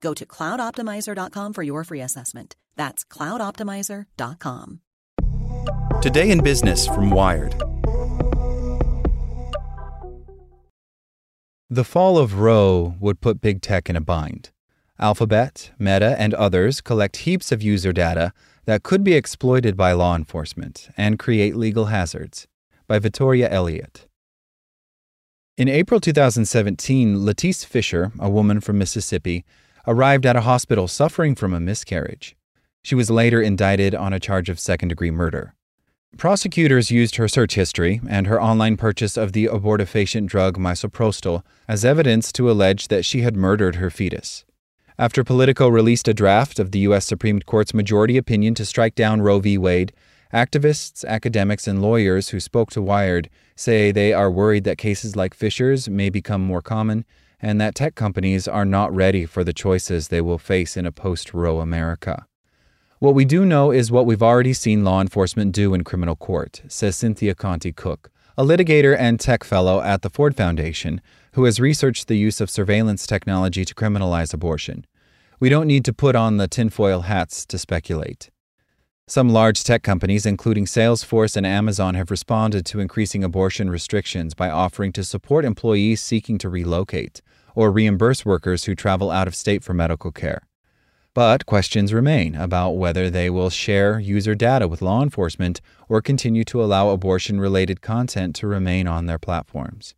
Go to cloudoptimizer.com for your free assessment. That's cloudoptimizer.com. Today in Business from Wired. The fall of Roe would put big tech in a bind. Alphabet, Meta, and others collect heaps of user data that could be exploited by law enforcement and create legal hazards. By Victoria Elliott. In April 2017, Latice Fisher, a woman from Mississippi, arrived at a hospital suffering from a miscarriage. She was later indicted on a charge of second degree murder. Prosecutors used her search history and her online purchase of the abortifacient drug misoprostol as evidence to allege that she had murdered her fetus. After Politico released a draft of the U.S. Supreme Court's majority opinion to strike down Roe v. Wade, activists, academics, and lawyers who spoke to Wired say they are worried that cases like Fisher's may become more common and that tech companies are not ready for the choices they will face in a post Roe America. What we do know is what we've already seen law enforcement do in criminal court, says Cynthia Conti Cook, a litigator and tech fellow at the Ford Foundation who has researched the use of surveillance technology to criminalize abortion. We don't need to put on the tinfoil hats to speculate. Some large tech companies, including Salesforce and Amazon, have responded to increasing abortion restrictions by offering to support employees seeking to relocate or reimburse workers who travel out of state for medical care. But questions remain about whether they will share user data with law enforcement or continue to allow abortion related content to remain on their platforms.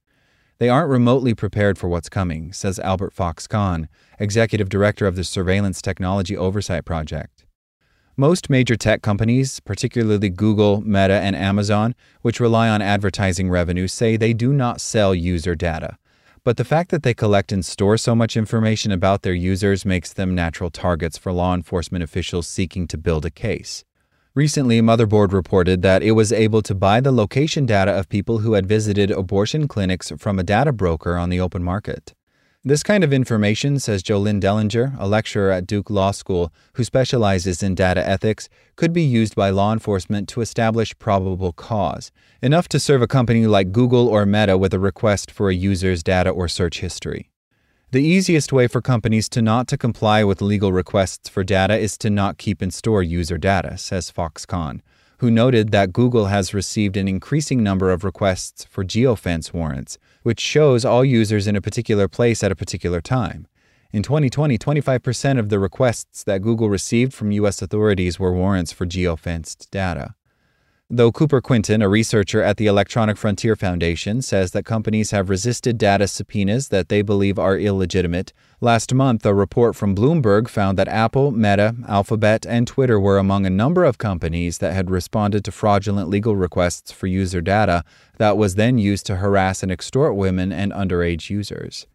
They aren't remotely prepared for what's coming, says Albert Fox Cahn, executive director of the Surveillance Technology Oversight Project. Most major tech companies, particularly Google, Meta, and Amazon, which rely on advertising revenue, say they do not sell user data. But the fact that they collect and store so much information about their users makes them natural targets for law enforcement officials seeking to build a case. Recently, Motherboard reported that it was able to buy the location data of people who had visited abortion clinics from a data broker on the open market. This kind of information, says Jolynn Dellinger, a lecturer at Duke Law School who specializes in data ethics, could be used by law enforcement to establish probable cause, enough to serve a company like Google or Meta with a request for a user's data or search history. The easiest way for companies to not to comply with legal requests for data is to not keep and store user data, says Fox Cahn who noted that Google has received an increasing number of requests for geofence warrants, which shows all users in a particular place at a particular time. In 2020, 25% of the requests that Google received from U.S. authorities were warrants for geofenced data. Though Cooper Quinton, a researcher at the Electronic Frontier Foundation, says that companies have resisted data subpoenas that they believe are illegitimate, last month a report from Bloomberg found that Apple, Meta, Alphabet, and Twitter were among a number of companies that had responded to fraudulent legal requests for user data that was then used to harass and extort women and underage users.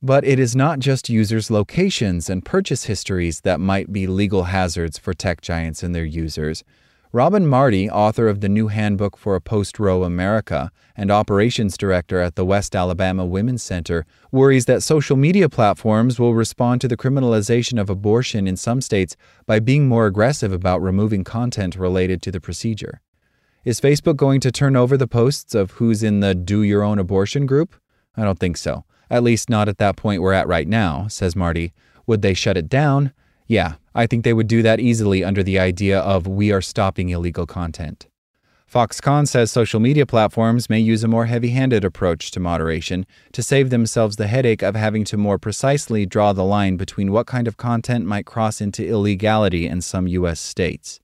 But it is not just users' locations and purchase histories that might be legal hazards for tech giants and their users. Robin Marty, author of the new handbook for a post Roe America and operations director at the West Alabama Women's Center, worries that social media platforms will respond to the criminalization of abortion in some states by being more aggressive about removing content related to the procedure. Is Facebook going to turn over the posts of who's in the do your own abortion group? I don't think so. At least not at that point we're at right now, says Marty. Would they shut it down? Yeah, I think they would do that easily under the idea of we are stopping illegal content. Fox Cahn says social media platforms may use a more heavy handed approach to moderation to save themselves the headache of having to more precisely draw the line between what kind of content might cross into illegality in some U.S. states.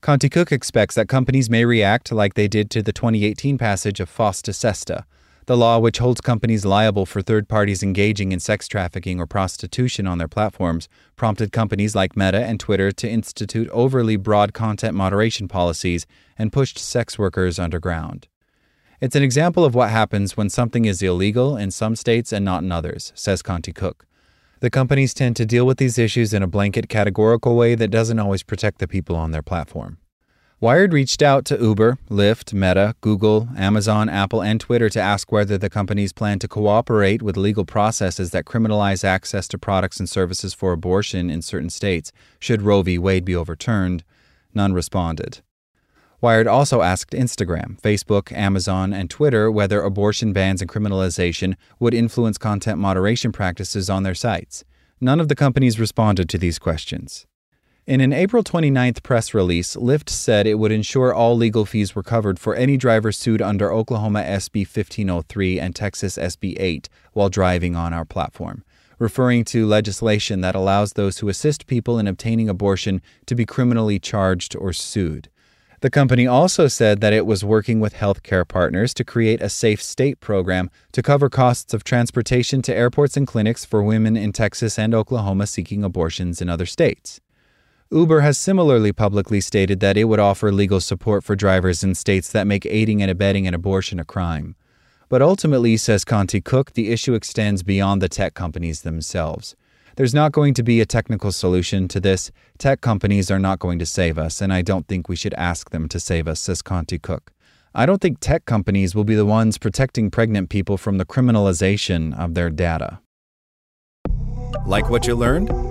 Conti Cook expects that companies may react like they did to the 2018 passage of FOSTA SESTA, the law, which holds companies liable for third parties engaging in sex trafficking or prostitution on their platforms, prompted companies like Meta and Twitter to institute overly broad content moderation policies and pushed sex workers underground. It's an example of what happens when something is illegal in some states and not in others, says Conti Cook. The companies tend to deal with these issues in a blanket categorical way that doesn't always protect the people on their platform. Wired reached out to Uber, Lyft, Meta, Google, Amazon, Apple, and Twitter to ask whether the companies plan to cooperate with legal processes that criminalize access to products and services for abortion in certain states should Roe v. Wade be overturned. None responded. Wired also asked Instagram, Facebook, Amazon, and Twitter whether abortion bans and criminalization would influence content moderation practices on their sites. None of the companies responded to these questions. In an April 29th press release, Lyft said it would ensure all legal fees were covered for any driver sued under Oklahoma SB 1503 and Texas SB 8 while driving on our platform, referring to legislation that allows those who assist people in obtaining abortion to be criminally charged or sued. The company also said that it was working with healthcare partners to create a safe state program to cover costs of transportation to airports and clinics for women in Texas and Oklahoma seeking abortions in other states. Uber has similarly publicly stated that it would offer legal support for drivers in states that make aiding and abetting an abortion a crime. But ultimately, says Conti Cook, the issue extends beyond the tech companies themselves. There's not going to be a technical solution to this. Tech companies are not going to save us, and I don't think we should ask them to save us, says Conti Cook. I don't think tech companies will be the ones protecting pregnant people from the criminalization of their data. Like what you learned?